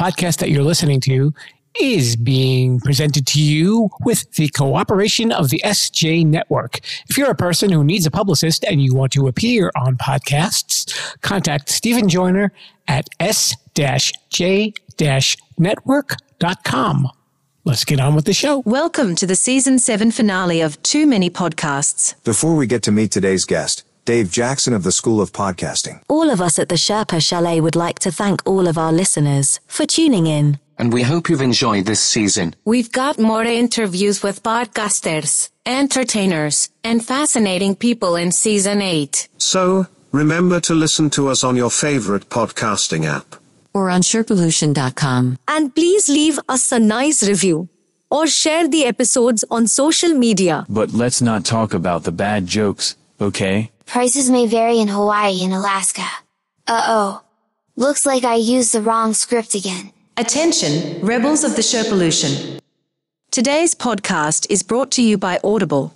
podcast that you're listening to is being presented to you with the cooperation of the SJ Network. If you're a person who needs a publicist and you want to appear on podcasts, contact Stephen Joyner at s-j-network.com. Let's get on with the show. Welcome to the season 7 finale of Too Many Podcasts. Before we get to meet today's guest, Dave Jackson of the School of Podcasting. All of us at the Sherpa Chalet would like to thank all of our listeners for tuning in. And we hope you've enjoyed this season. We've got more interviews with podcasters, entertainers, and fascinating people in season 8. So, remember to listen to us on your favorite podcasting app. Or on Sherpolution.com. And please leave us a nice review or share the episodes on social media. But let's not talk about the bad jokes, okay? Prices may vary in Hawaii and Alaska. Uh-oh. Looks like I used the wrong script again. Attention, rebels of the Sherpolution. Today's podcast is brought to you by Audible.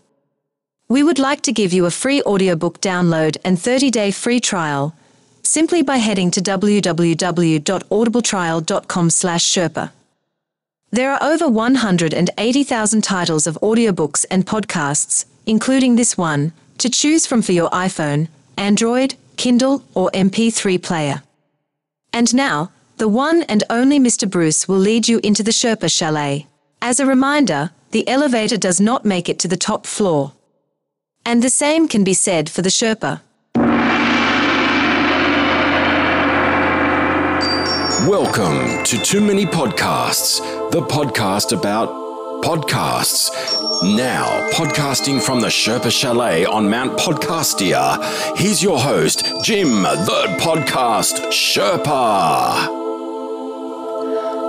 We would like to give you a free audiobook download and 30-day free trial simply by heading to www.audibletrial.com/sherpa. There are over 180,000 titles of audiobooks and podcasts, including this one, to choose from for your iPhone, Android, Kindle, or MP3 player. And now, the one and only Mr. Bruce will lead you into the Sherpa Chalet. As a reminder, the elevator does not make it to the top floor. And the same can be said for the Sherpa. Welcome to Too Many Podcasts, the podcast about podcasts. Now, podcasting from the Sherpa Chalet on Mount Podcastia, here's your host, Jim, the podcast Sherpa.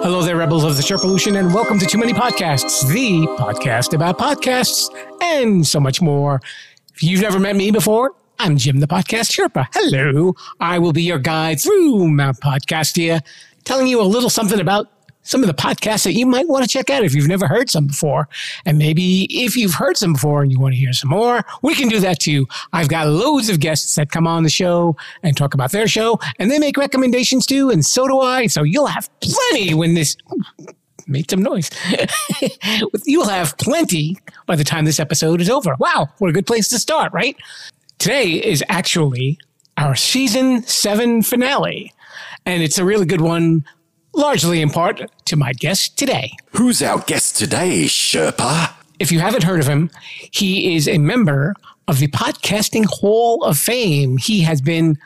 Hello there, rebels of the Sherpa Sherpolution, and welcome to Too Many Podcasts, the podcast about podcasts and so much more. If you've never met me before, I'm Jim, the podcast Sherpa. Hello. I will be your guide through Mount Podcastia, telling you a little something about some of the podcasts that you might want to check out if you've never heard some before. And maybe if you've heard some before and you want to hear some more, we can do that too. I've got loads of guests that come on the show and talk about their show, and they make recommendations too, and so do I. So you'll have plenty when this made some noise. you'll have plenty by the time this episode is over. Wow, what a good place to start, right? Today is actually our season seven finale, and it's a really good one largely in part to my guest today. Who's our guest today, Sherpa? If you haven't heard of him, he is a member of the Podcasting Hall of Fame. He has been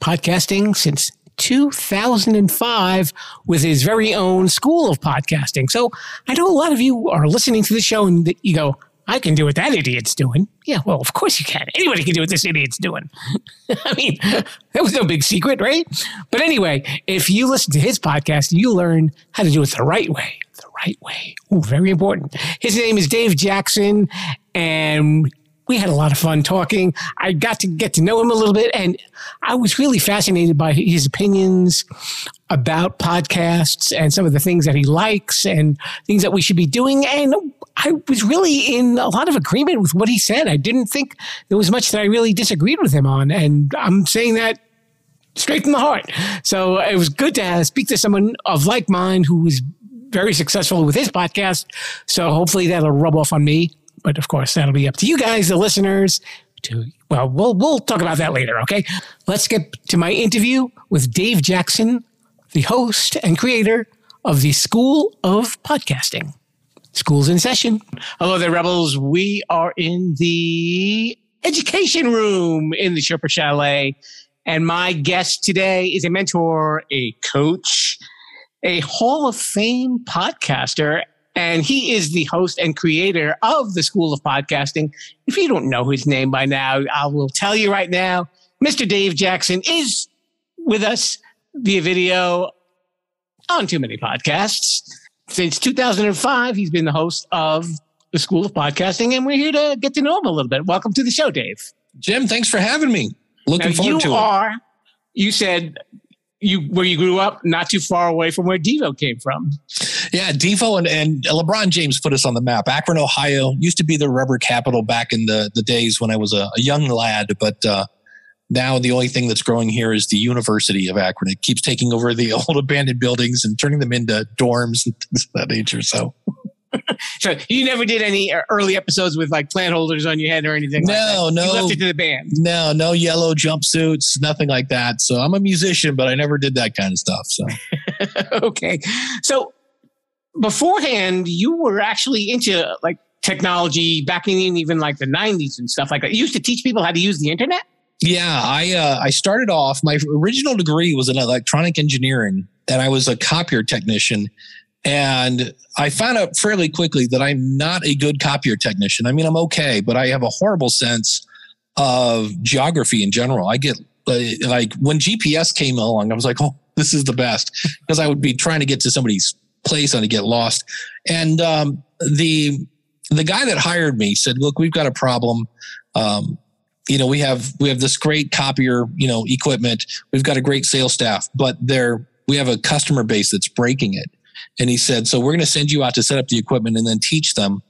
podcasting since 2005 with his very own school of podcasting. So I know a lot of you are listening to the show and you go, I can do what that idiot's doing. Yeah, well, of course you can. Anybody can do what this idiot's doing. I mean, that was no big secret, right? But anyway, if you listen to his podcast, you learn how to do it the right way. The right way. Ooh, very important. His name is Dave Jackson, and we had a lot of fun talking. I got to get to know him a little bit, and I was really fascinated by his opinions about podcasts and some of the things that he likes and things that we should be doing. And I was really in a lot of agreement with what he said. I didn't think there was much that I really disagreed with him on. And I'm saying that straight from the heart. So it was good to speak to someone of like mind who was very successful with his podcast. So hopefully that'll rub off on me. But of course, that'll be up to you guys, the listeners, to well, we'll we'll talk about that later, okay? Let's get to my interview with Dave Jackson, the host and creator of the School of Podcasting. School's in session. Hello there, rebels. We are in the education room in the Sherpa Chalet. And my guest today is a mentor, a coach, a Hall of Fame podcaster, and he is the host and creator of the School of Podcasting. If you don't know his name by now, I will tell you right now. Mr. Dave Jackson is with us via video on Too Many Podcasts. Since 2005, he's been the host of the School of Podcasting, and we're here to get to know him a little bit. Welcome to the show, Dave. Jim, thanks for having me. Looking now, forward you to are, it. You said you where you grew up, not too far away from where Devo came from. Yeah, Devo and, and LeBron James put us on the map. Akron, Ohio used to be the rubber capital back in the, the days when I was a, a young lad, but uh, now the only thing that's growing here is the University of Akron. It keeps taking over the old abandoned buildings and turning them into dorms and things of that nature. So So you never did any uh, early episodes with like plant holders on your head or anything. like No, that. no. You left it to the band. no, no yellow jumpsuits, nothing like that. So I'm a musician, but I never did that kind of stuff. So okay. So beforehand, you were actually into like technology back in even like the 90s and stuff like that. You used to teach people how to use the internet? Yeah, I uh, I started off. My original degree was in electronic engineering, and I was a copier technician. And I found out fairly quickly that I'm not a good copier technician. I mean, I'm okay, but I have a horrible sense of geography in general. I get uh, like when GPS came along, I was like, oh, this is the best because I would be trying to get to somebody's place and get lost. And um, the the guy that hired me said, look, we've got a problem. Um, you know, we have we have this great copier, you know, equipment. We've got a great sales staff, but there we have a customer base that's breaking it. And he said, so we're going to send you out to set up the equipment and then teach them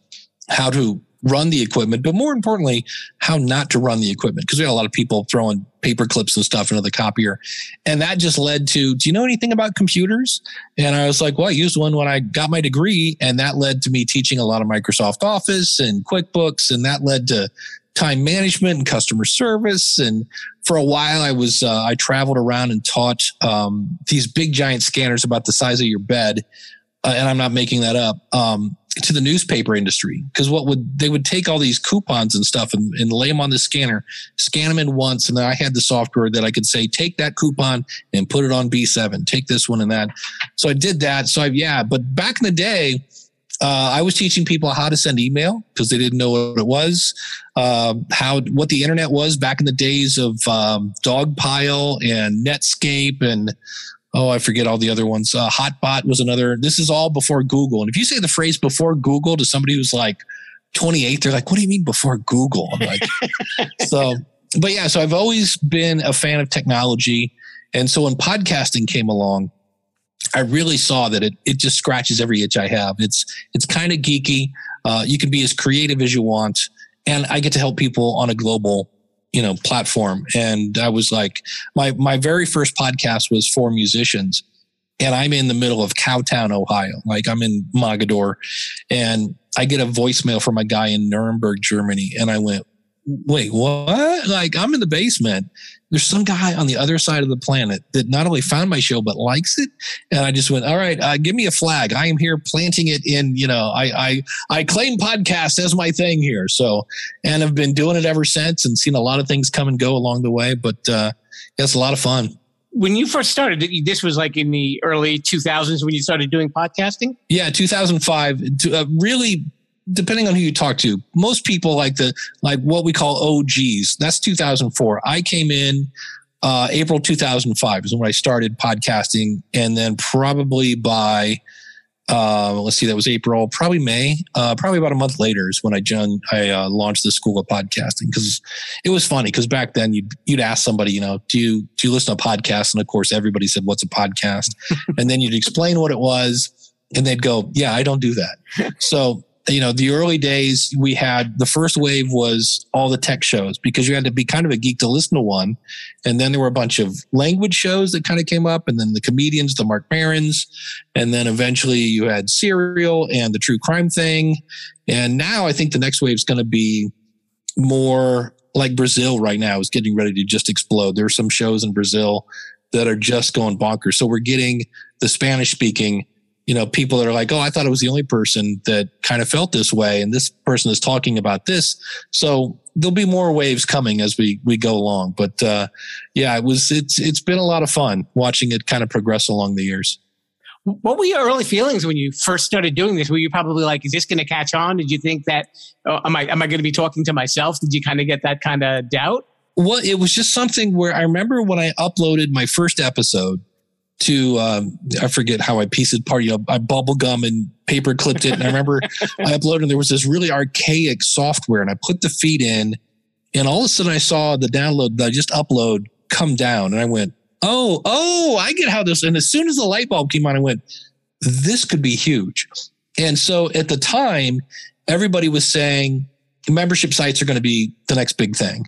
how to run the equipment, but more importantly, how not to run the equipment. Cause we had a lot of people throwing paper clips and stuff into the copier. And that just led to, do you know anything about computers? And I was like, well, I used one when I got my degree. And that led to me teaching a lot of Microsoft Office and QuickBooks. And that led to time management and customer service. And for a while, I was, uh, I traveled around and taught, um, these big giant scanners about the size of your bed. Uh, and I'm not making that up. Um, to the newspaper industry because what would they would take all these coupons and stuff and, and lay them on the scanner scan them in once and then i had the software that i could say take that coupon and put it on b7 take this one and that so i did that so i yeah but back in the day uh, I was teaching people how to send email because they didn't know what it was, uh, how what the internet was back in the days of um, Dogpile and Netscape and oh, I forget all the other ones. Uh, Hotbot was another. This is all before Google. And if you say the phrase before Google to somebody who's like 28, they're like, what do you mean before Google? I'm like, so, but yeah, so I've always been a fan of technology. And so when podcasting came along, I really saw that it, it just scratches every itch I have. It's, it's kind of geeky. Uh, you can be as creative as you want. And I get to help people on a global you know platform. And i was like my my very first podcast was for musicians. And i'm in the middle of cowtown ohio. Like i'm in Mogadore. And i get a voicemail from a guy in nuremberg germany. And i went wait what? Like i'm in the basement there's some guy on the other side of the planet that not only found my show but likes it. And i just went all right uh, give me a flag. I am here planting it in you know i i i claim podcast as my thing here. So and have been doing it ever since and seen a lot of things come and go along the way but uh it's a lot of fun. When you first started, this was like in the early 2000s when you started doing podcasting? yeah 2005 to, uh, really depending on who you talk to most people like the like what we call og's that's 2004 i came in uh, april 2005 is when i started podcasting. And then probably by uh, let's see that was april probably may uh, probably about a month later is when i joined i uh, launched the school of podcasting. Because it was funny because back then you'd, you'd ask somebody you know do you do you listen to podcasts? And of course everybody said what's a podcast? And then you'd explain what it was and they'd go yeah i don't do that. So you know, the early days we had the first wave was all the tech shows because you had to be kind of a geek to listen to one. And then there were a bunch of language shows that kind of came up and then the comedians, the Marc Marons. And then eventually you had Serial and the true crime thing. And now I think the next wave is going to be more like Brazil right now is getting ready to just explode. There are some shows in Brazil that are just going bonkers. So we're getting the Spanish speaking you know, people that are like, oh, I thought it was the only person that kind of felt this way, and this person is talking about this. So there'll be more waves coming as we we go along. But uh, yeah, it was it's it's been a lot of fun watching it kind of progress along the years. What were your early feelings when you first started doing this? Were you probably like, "Is this going to catch on?" Did you think that, oh, am I am I going to be talking to myself? Did you kind of get that kind of doubt? Well, it was just something where I remember when I uploaded my first episode to um, I forget how I pieced it part. You know, I bubble gum and paper clipped it, and I remember I uploaded. And there was this really archaic software, and I put the feed in, and all of a sudden I saw the download that I just upload come down, and I went, "Oh, oh, I get how this." And as soon as the light bulb came on, I went, "This could be huge." And so at the time, everybody was saying membership sites are going to be the next big thing.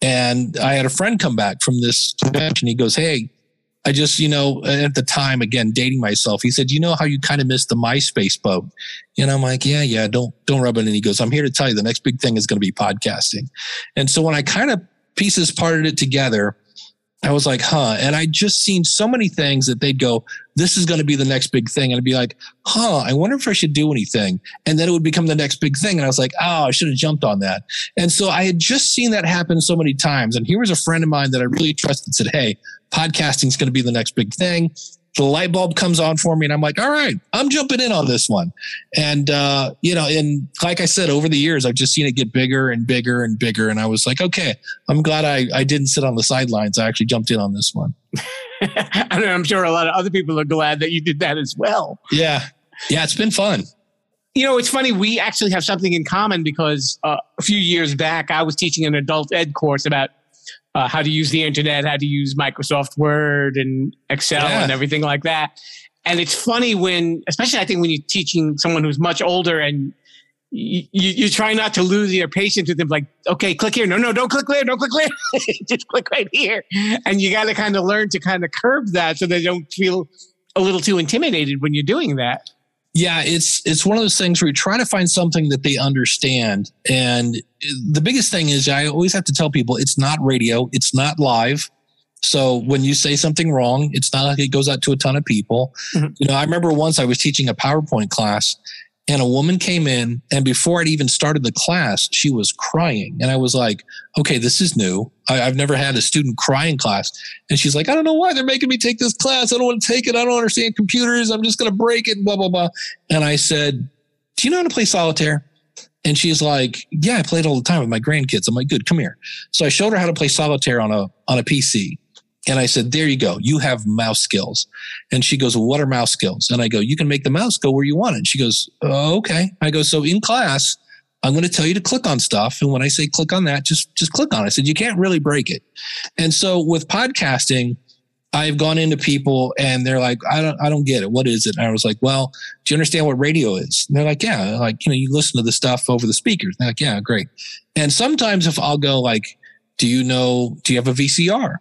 And I had a friend come back from this convention. He goes, Hey, I just, you know, at the time, again, dating myself, he said, you know how you kind of missed the MySpace boat? And I'm like, yeah, yeah, don't, don't rub it in. He goes, I'm here to tell you the next big thing is going to be podcasting. And so when I kind of pieces parted it together, I was like, huh. And I just seen so many things that they'd go, this is going to be the next big thing. And I'd be like, huh, I wonder if I should do anything. And then it would become the next big thing. And I was like, oh, I should have jumped on that. And so I had just seen that happen so many times. And here was a friend of mine that I really trusted said, hey, podcasting is going to be the next big thing the light bulb comes on for me and I'm like, all right, I'm jumping in on this one. And, uh, you know, and like I said, over the years, I've just seen it get bigger and bigger and bigger. And I was like, okay, I'm glad I, I didn't sit on the sidelines. I actually jumped in on this one. and I'm sure a lot of other people are glad that you did that as well. Yeah. Yeah. It's been fun. You know, it's funny. We actually have something in common because uh, a few years back, I was teaching an adult ed course about uh, how to use the internet, how to use Microsoft Word and Excel yeah. and everything like that. And it's funny when, especially I think when you're teaching someone who's much older and you, you, you try not to lose your patience with them. Like, okay, click here. No, no, don't click there. Don't click there. Just click right here. And you got to kind of learn to kind of curb that so they don't feel a little too intimidated when you're doing that. Yeah, it's it's one of those things where you try to find something that they understand. And the biggest thing is I always have to tell people it's not radio, it's not live. So when you say something wrong, it's not like it goes out to a ton of people. Mm-hmm. You know, I remember once I was teaching a PowerPoint class and a woman came in and before I'd even started the class, she was crying. And I was like, okay, this is new. I, have never had a student cry in class. And she's like, I don't know why they're making me take this class. I don't want to take it. I don't understand computers. I'm just going to break it, blah, blah, blah. And I said, do you know how to play solitaire? And she's like, yeah, I played all the time with my grandkids. I'm like, good, come here. So I showed her how to play solitaire on a, on a PC. And I said, there you go. You have mouse skills. And she goes, well, what are mouse skills? And I go, you can make the mouse go where you want it. she goes, oh, okay. I go, so in class, I'm going to tell you to click on stuff. And when I say click on that, just, just click on it. I said, you can't really break it. And so with podcasting, I've gone into people and they're like, I don't, I don't get it. What is it? And I was like, well, do you understand what radio is? And they're like, yeah, like, you know, you listen to the stuff over the speakers. And they're like, yeah, great. And sometimes if I'll go like, do you know, do you have a VCR?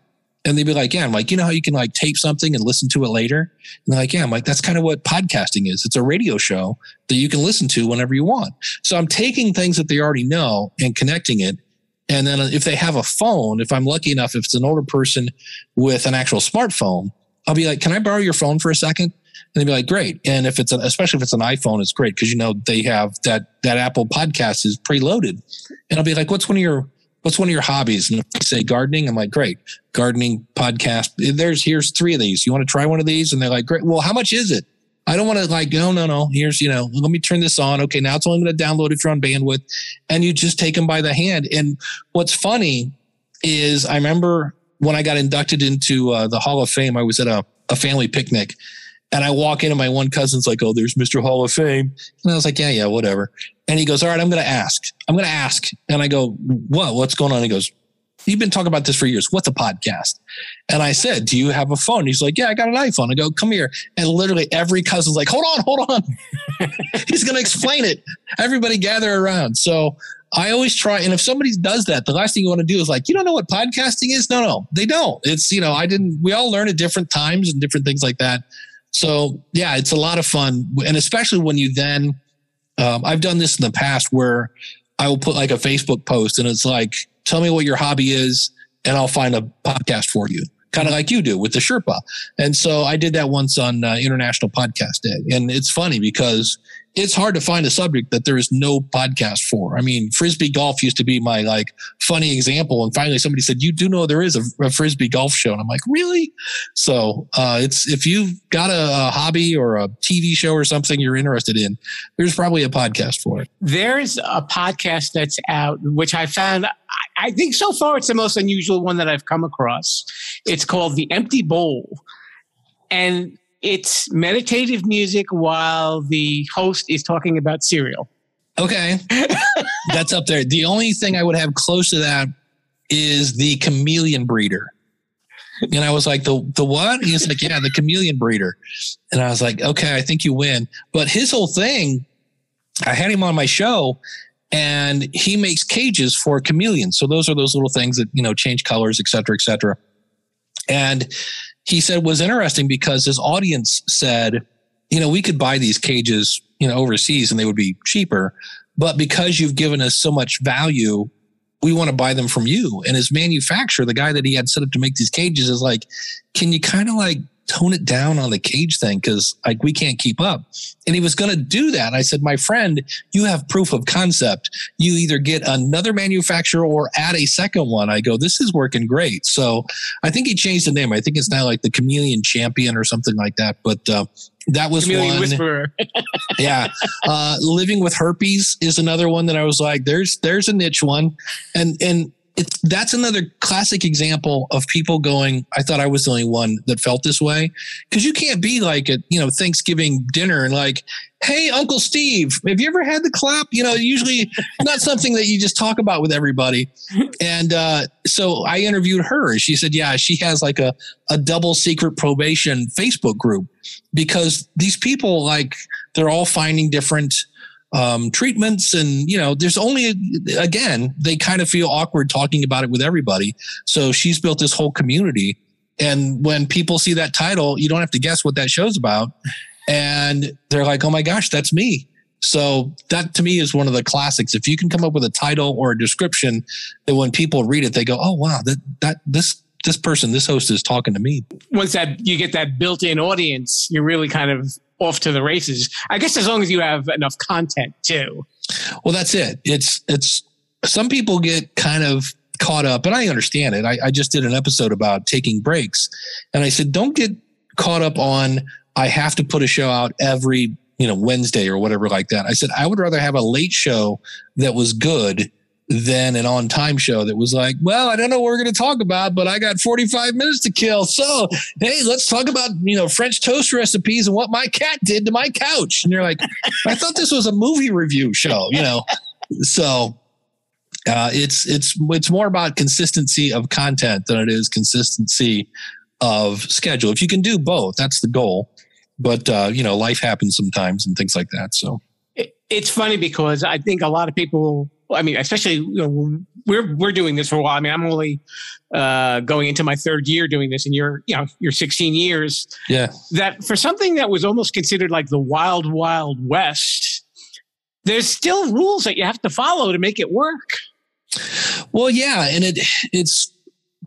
And they'd be like, yeah, I'm like, you know how you can like tape something and listen to it later? And they're like, yeah, I'm like, that's kind of what podcasting is. It's a radio show that you can listen to whenever you want. So I'm taking things that they already know and connecting it. And then if they have a phone, if I'm lucky enough, if it's an older person with an actual smartphone, I'll be like, can I borrow your phone for a second? And they'd be like, great. And if it's especially if it's an iPhone, it's great because you know they have that that Apple podcast is preloaded. And I'll be like, what's one of your what's one of your hobbies? And they say gardening, I'm like, great, gardening podcast. There's here's three of these. You want to try one of these? And they're like, great. Well, how much is it? I don't want to like, no, no, no. Here's, you know, let me turn this on. Okay, now it's only going to download if you're on bandwidth. And you just take them by the hand. And what's funny is I remember when I got inducted into uh, the Hall of Fame, I was at a, a family picnic and I walk in and my one cousin's like, Oh, there's Mr. Hall of Fame. And I was like, Yeah, yeah, whatever. And he goes, All right, I'm going to ask. I'm going to ask. And I go, What? What's going on? He goes, You've been talking about this for years. What's a podcast? And I said, Do you have a phone? He's like, Yeah, I got an iPhone. I go, Come here. And literally every cousin's like, Hold on, hold on. He's going to explain it. Everybody gather around. So I always try. And if somebody does that, the last thing you want to do is like, You don't know what podcasting is? No, no, they don't. It's, you know, I didn't, we all learn at different times and different things like that. So yeah, it's a lot of fun, and especially when you then, um, I've done this in the past where I will put like a Facebook post and it's like, tell me what your hobby is, and I'll find a podcast for you, kind of like you do with the Sherpa. And so I did that once on uh, International Podcast Day, and it's funny because it's hard to find a subject that there is no podcast for. I mean, frisbee golf used to be my like funny example, and finally somebody said, "You do know there is a, a frisbee golf show," and I'm like, "Really?" So uh, it's if you've got a, a, hobby or a TV show or something you're interested in, there's probably a podcast for it. There's a podcast that's out, which I found. I, I think so far it's the most unusual one that I've come across. It's called The Empty Bowl, and it's meditative music while the host is talking about cereal. Okay. That's up there. The only thing I would have close to that is the chameleon breeder. And I was like, the the what? He's like, yeah, the chameleon breeder. And I was like, okay, I think you win. But his whole thing, I had him on my show, and he makes cages for chameleons. So those are those little things that, you know, change colors, et cetera, et cetera. And he said was interesting because his audience said, you know, we could buy these cages, you know, overseas and they would be cheaper. But because you've given us so much value, we want to buy them from you. And his manufacturer, the guy that he had set up to make these cages, is like, can you kind of like tone it down on the cage thing because like we can't keep up. And he was going to do that. I said, my friend, you have proof of concept. You either get another manufacturer or add a second one. I go, this is working great. So I think he changed the name. I think it's now like the Chameleon Champion or something like that. But uh, that was Chameleon one. Whisperer. yeah. Uh, living with herpes is another one that I was like, there's there's a niche one. And and it's that's another classic example of people going, I thought I was the only one that felt this way. Cause you can't be like at, you know, Thanksgiving dinner and like, Hey, Uncle Steve, have you ever had the clap? You know, usually not something that you just talk about with everybody. And uh, so I interviewed her and she said, yeah, she has like a, a double secret probation Facebook group because these people like they're all finding different um, treatments. And you know there's only again they kind of feel awkward talking about it with everybody. So she's built this whole community. And when people see that title you don't have to guess what that show's about. And they're like oh my gosh that's me. So that to me is one of the classics. If you can come up with a title or a description that when people read it they go oh wow that that this this person this host is talking to me. Once that you get that built-in audience, you're really kind of off to the races. I guess as long as you have enough content too. Well, that's it. It's it's some people get kind of caught up, and I understand it. I, I just did an episode about taking breaks, and I said, don't get caught up on I have to put a show out every you know Wednesday or whatever like that. I said I would rather have a late show that was good than an on time show that was like, well, I don't know what we're going to talk about, but I got 45 minutes to kill. So, hey, let's talk about, you know, French toast recipes and what my cat did to my couch. And you're like, I thought this was a movie review show, you know? So, uh, it's, it's, it's more about consistency of content than it is consistency of schedule. If you can do both, that's the goal. But, uh, you know, life happens sometimes and things like that. So, it's funny because I think a lot of people, I mean, especially you know, we're we're doing this for a while. I mean, I'm only uh, going into my third year doing this, and you're you know you're 16 years. Yeah. That for something that was almost considered like the wild wild west, there's still rules that you have to follow to make it work. Well, yeah, and it it's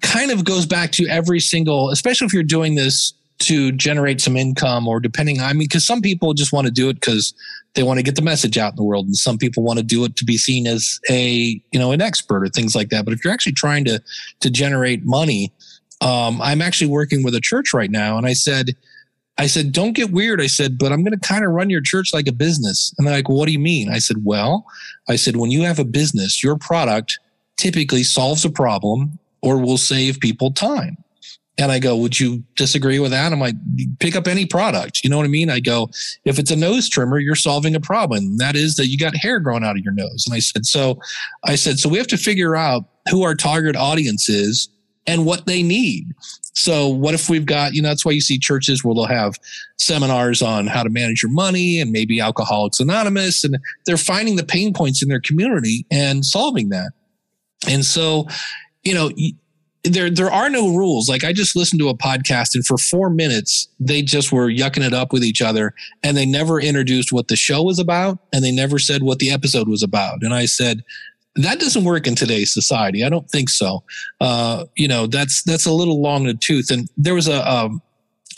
kind of goes back to every single, especially if you're doing this to generate some income or depending I mean because some people just want to do it because they want to get the message out in the world. And some people want to do it to be seen as a you know an expert or things like that. But if you're actually trying to to generate money um, i'm actually working with a church right now. And i said i said don't get weird. I said but i'm going to kind of run your church like a business. And they're like what do you mean? I said well i said when you have a business your product typically solves a problem or will save people time and I go, would you disagree with that? I'm like, pick up any product. You know what I mean? I go, if it's a nose trimmer, you're solving a problem. That is that you got hair growing out of your nose. And I said, so I said, so we have to figure out who our target audience is and what they need. So what if we've got, you know, that's why you see churches where they'll have seminars on how to manage your money and maybe Alcoholics Anonymous. And they're finding the pain points in their community and solving that. And so, you know, there there are no rules. Like I just listened to a podcast and for four minutes they just were yucking it up with each other and they never introduced what the show was about and they never said what the episode was about. And I said, that doesn't work in today's society. I don't think so. Uh, you know, that's that's a little long in the tooth. And there was a um,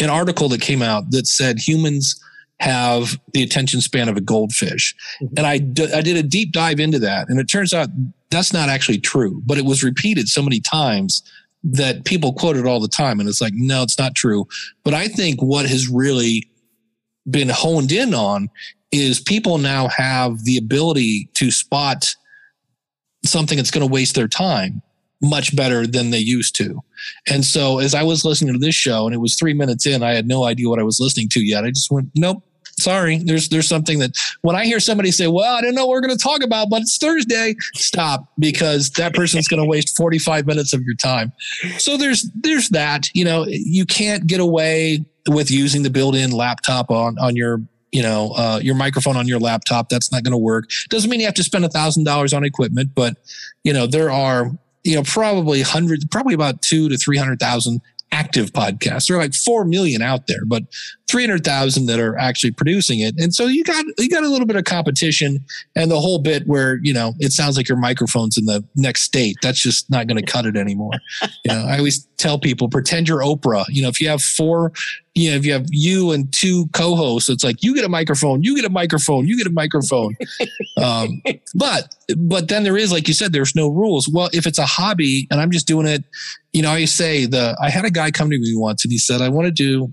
an article that came out that said humans have the attention span of a goldfish. Mm-hmm. And I, d- I did a deep dive into that. And it turns out that's not actually true, but it was repeated so many times that people quote it all the time. And it's like, no, it's not true. But I think what has really been honed in on is people now have the ability to spot something that's going to waste their time much better than they used to. And so as I was listening to this show and it was three minutes in, I had no idea what I was listening to yet. I just went, nope, sorry. There's, there's something that when I hear somebody say, well, I didn't know what we're going to talk about, but it's Thursday, stop because that person's going to waste 45 minutes of your time. So there's, there's that, you know, you can't get away with using the built-in laptop on, on your you know, uh, your microphone on your laptop. That's not going to work. Doesn't mean you have to spend a thousand dollars on equipment, but you know, there are, you know, probably hundreds, probably about two to 300,000 active podcasts. There are like 4 million out there, but 300,000 that are actually producing it. And so you got, you got a little bit of competition and the whole bit where, you know, it sounds like your microphone's in the next state. That's just not going to cut it anymore. you know, I always tell people pretend you're Oprah. You know, if you have four, you know, if you have you and two co-hosts, it's like you get a microphone, you get a microphone, you get a microphone. um, but but then there is, like you said, there's no rules. Well, if it's a hobby and I'm just doing it, you know, I say the I had a guy come to me once and he said, I want to do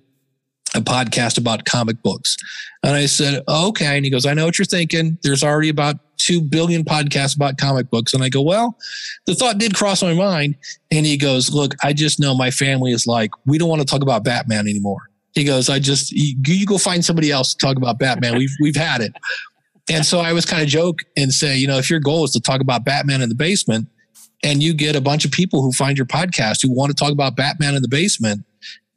a podcast about comic books. And I said, okay. And he goes, I know what you're thinking. There's already about 2 billion podcasts about comic books. And I go, well, the thought did cross my mind. And he goes, look, I just know my family is like, we don't want to talk about Batman anymore. He goes, I just, you, you go find somebody else to talk about Batman. We've, we've had it. And so I was kind of joke and say, you know, if your goal is to talk about Batman in the basement and you get a bunch of people who find your podcast who want to talk about Batman in the basement,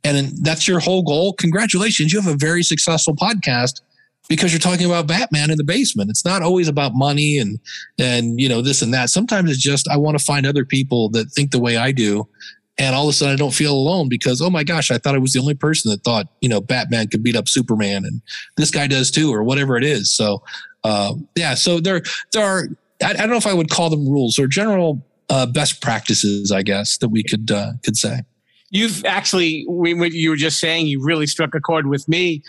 and that's your whole goal, congratulations, you have a very successful podcast because you're talking about Batman in the basement. It's not always about money and and you know this and that. Sometimes it's just I want to find other people that think the way I do. And all of a sudden I don't feel alone because oh my gosh, I thought I was the only person that thought, you know, Batman could beat up Superman and this guy does too, or whatever it is. So uh, yeah, so there there are I, I, don't know if I would call them rules or general uh, best practices, I guess, that we could uh, could say. You've actually, when you were just saying, you really struck a chord with me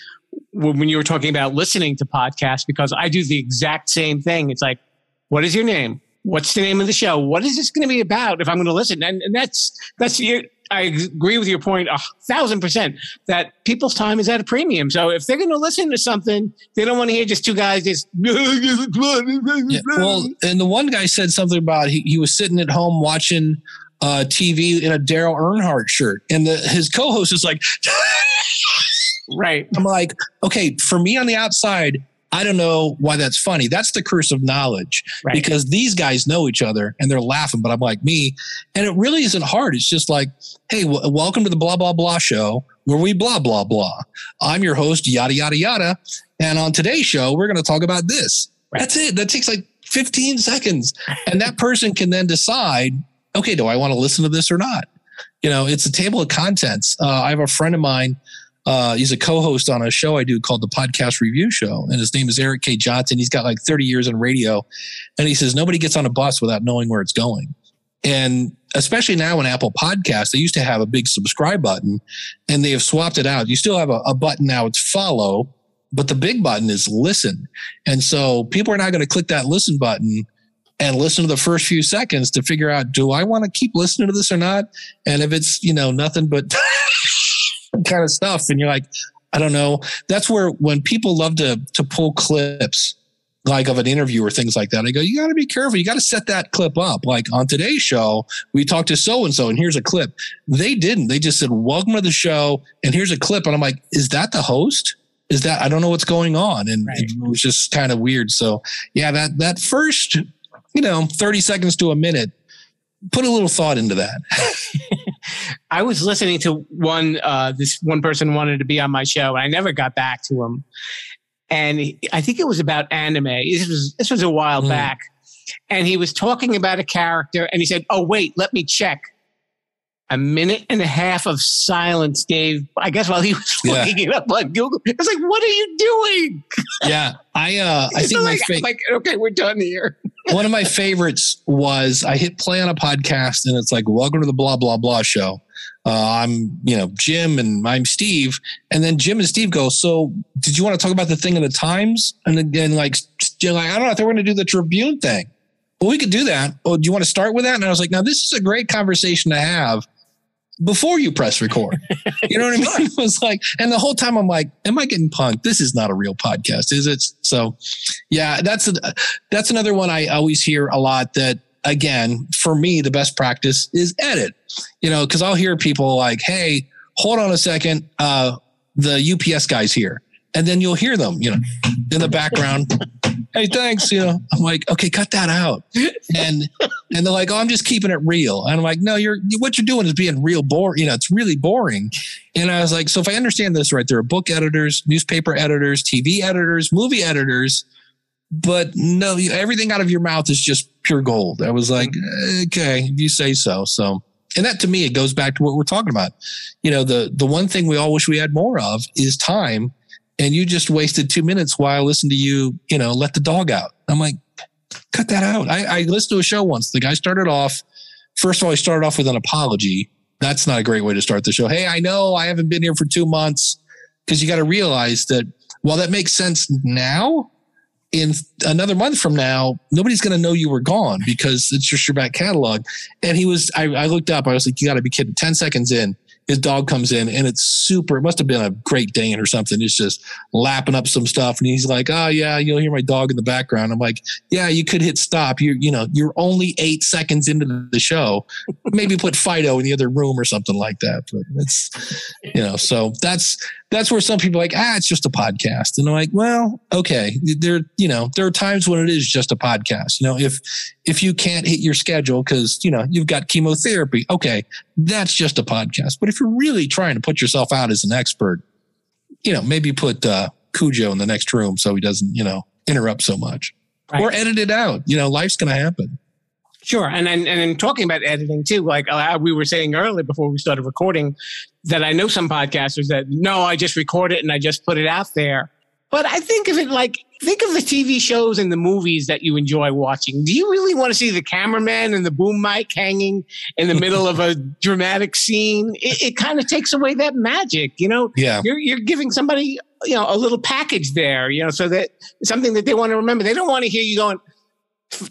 when you were talking about listening to podcasts because I do the exact same thing. It's like, what is your name? What's the name of the show? What is this going to be about if I'm going to listen? And, and that's, that's your, I agree with your point a thousand percent that people's time is at a premium. So if they're going to listen to something, they don't want to hear just two guys just. yeah, well, and the one guy said something about he, he was sitting at home watching uh, TV in a Daryl Earnhardt shirt, and the, his co-host is like, right. I'm like, okay, for me on the outside, I don't know why that's funny. That's the curse of knowledge right. because these guys know each other and they're laughing, but I'm like me. And it really isn't hard. It's just like, hey, w- welcome to the blah, blah, blah show where we blah, blah, blah. I'm your host, yada, yada, yada. And on today's show, we're going to talk about this. Right. That's it. That takes like 15 seconds. And that person can then decide okay, do I want to listen to this or not? You know, it's a table of contents. Uh, I have a friend of mine. Uh, he's a co-host on a show I do called the Podcast Review Show, and his name is Eric K. Johnson. He's got like 30 years in radio, and he says nobody gets on a bus without knowing where it's going. And especially now in Apple Podcasts, they used to have a big subscribe button, and they have swapped it out. You still have a, a button now; it's follow, but the big button is listen. And so people are not going to click that listen button and listen to the first few seconds to figure out do I want to keep listening to this or not? And if it's, you know, nothing but kind of stuff, and you're like, I don't know. That's where when people love to to pull clips like of an interview or things like that, I go, you got to be careful. You got to set that clip up. Like on today's show, we talked to so and so, and here's a clip. They didn't. They just said, "Welcome to the show," and here's a clip. And I'm like, is that the host? Is that I don't know what's going on, and right. it was just kind of weird. So yeah, that that first you know, 30 seconds to a minute. Put a little thought into that. I was listening to one, uh, this one person wanted to be on my show, and I never got back to him. And he, I think it was about anime. This was, this was a while mm. back. And he was talking about a character, and he said, Oh, wait, let me check a minute and a half of silence gave i guess while he was looking it up on google. It's like what are you doing? Yeah i uh i think like, my fa- like okay we're done here. One of my favorites was i hit play on a podcast and it's like welcome to the blah blah blah show. Uh, i'm you know jim and i'm steve and then jim and steve go so did you want to talk about the thing in the times? And then like, like i don't know if they were going to do the tribune thing. Well, we could do that. Oh, do you want to start with that? And I was like, now this is a great conversation to have before you press record. You know what I mean? It was like, and the whole time I'm like, am I getting punked? This is not a real podcast, is it? So yeah, that's a, that's another one I always hear a lot that again, for me, the best practice is edit, you know, cause I'll hear people like, Hey, hold on a second. Uh, the UPS guy's here. And then you'll hear them, you know, in the background. hey, thanks. You know, I'm like, okay, cut that out. And And they're like, "Oh, I'm just keeping it real." And I'm like, "No, you're what you're doing is being real boring. You know, it's really boring." And I was like, "So if I understand this right, there are book editors, newspaper editors, TV editors, movie editors, but no, everything out of your mouth is just pure gold." I was like, "Okay, if you say so." So, and that to me, it goes back to what we're talking about. You know, the the one thing we all wish we had more of is time. And you just wasted two minutes while I listened to you, you know, let the dog out. I'm like, cut that out. I, I listened to a show once. The guy started off, first of all, he started off with an apology. That's not a great way to start the show. Hey, I know I haven't been here for two months because you got to realize that while that makes sense now, in another month from now, nobody's going to know you were gone because it's just your back catalog. And he was, I, I looked up, I was like, you got to be kidding. 10 seconds in, his dog comes in and it's super, it must have been a Great Dane or something. It's just lapping up some stuff. And he's like, oh, yeah, you'll hear my dog in the background. I'm like, yeah, you could hit stop. You're, you know, you're only eight seconds into the show. Maybe put Fido in the other room or something like that. But it's, you know, so that's, that's where some people are like, ah, it's just a podcast. And I'm like, well, okay. There, you know, there are times when it is just a podcast. You know, if, if you can't hit your schedule because, you know, you've got chemotherapy, okay, that's just a podcast. But if you're really trying to put yourself out as an expert, you know, maybe put uh, Cujo in the next room so he doesn't, you know, interrupt so much or edit it out. You know, life's going to happen. Sure, and and and in talking about editing too, like uh, we were saying earlier before we started recording, that I know some podcasters that no, I just record it and I just put it out there. But I think of it like think of the TV shows and the movies that you enjoy watching. Do you really want to see the cameraman and the boom mic hanging in the middle of a dramatic scene? It, it kind of takes away that magic, you know. Yeah. you're you're giving somebody you know a little package there, you know, so that something that they want to remember. They don't want to hear you going.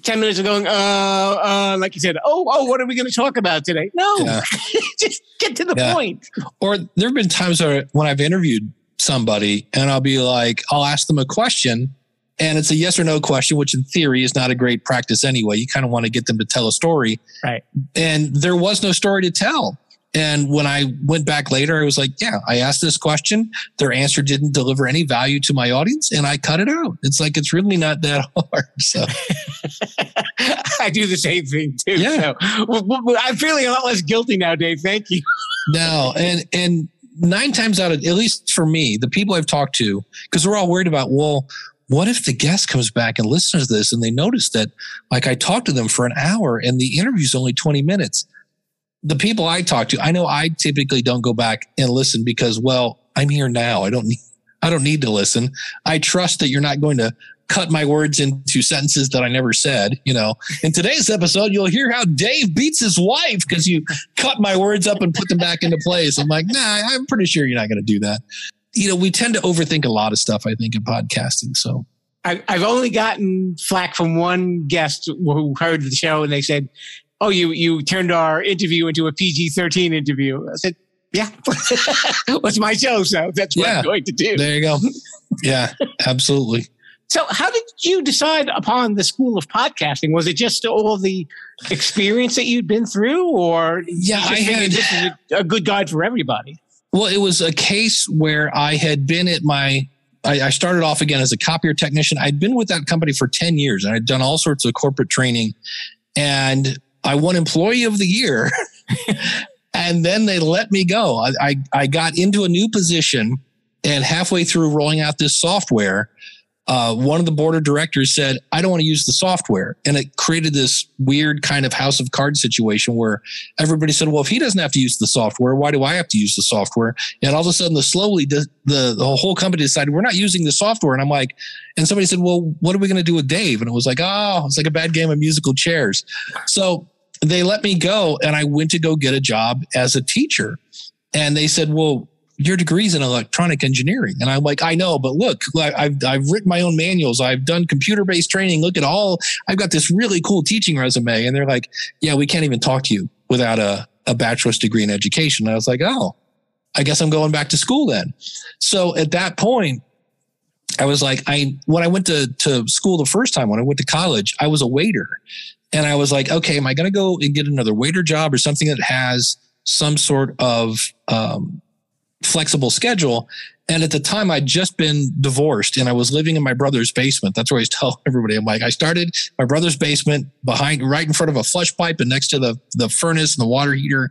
10 minutes of going, uh, uh, like you said, oh, oh, what are we going to talk about today? No, Yeah. just get to the Yeah. point. Or there have been times where when I've interviewed somebody and I'll be like, I'll ask them a question and it's a yes or no question, which in theory is not a great practice anyway. You kind of want to get them to tell a story. Right. And there was no story to tell. And when I went back later, I was like, yeah, I asked this question. Their answer didn't deliver any value to my audience and I cut it out. It's like, it's really not that hard. So I do the same thing too. Yeah. So I'm feeling a lot less guilty now, Dave. Thank you. no, and and nine times out of at least for me, the people I've talked to, because we're all worried about, well, what if the guest comes back and listens to this and they notice that like I talked to them for an hour and the interview's only 20 minutes? The people I talk to, I know I typically don't go back and listen because, well, I'm here now. I don't need I don't need to listen. I trust that you're not going to cut my words into sentences that I never said. You know, in today's episode, you'll hear how Dave beats his wife because you cut my words up and put them back into place. I'm like, nah, I'm pretty sure you're not going to do that. You know, we tend to overthink a lot of stuff, I think, in podcasting. So, I've only gotten flack from one guest who heard the show and they said, "Oh, you you turned our interview into a PG-13 interview." I said, "Yeah, what's my show? So that's what Yeah. I'm going to do." there you go. Yeah, absolutely. So, how did you decide upon the school of podcasting? Was it just all the experience that you'd been through, or Yeah, I had- this is a, a good guide for everybody? Well, it was a case where I had been at my, I, I started off again as a copier technician. I'd been with that company for 10 years and I'd done all sorts of corporate training and I won employee of the year. and then they let me go. I, I, I got into a new position and halfway through rolling out this software, uh, one of the board of directors said, I don't want to use the software. And it created this weird kind of house of cards situation where everybody said, well, if he doesn't have to use the software, why do I have to use the software? And all of a sudden, the slowly, the, the, the whole company decided we're not using the software. And I'm like, and somebody said, well, what are we going to do with Dave? And it was like, oh, it's like a bad game of musical chairs. So they let me go and I went to go get a job as a teacher. And they said, well, your degree's in electronic engineering. And I'm like, I know, but look, I've, I've written my own manuals. I've done computer based training. Look at all, I've got this really cool teaching resume. And they're like, yeah, we can't even talk to you without a, a bachelor's degree in education. And I was like, oh, I guess I'm going back to school then. So at that point, I was like, I, when I went to, to school the first time, when I went to college, I was a waiter. And I was like, okay, am I going to go and get another waiter job or something that has some sort of, um, flexible schedule. And at the time, I'd just been divorced and I was living in my brother's basement. That's where I tell everybody. I'm like, I started my brother's basement behind, right in front of a flush pipe and next to the, the furnace and the water heater.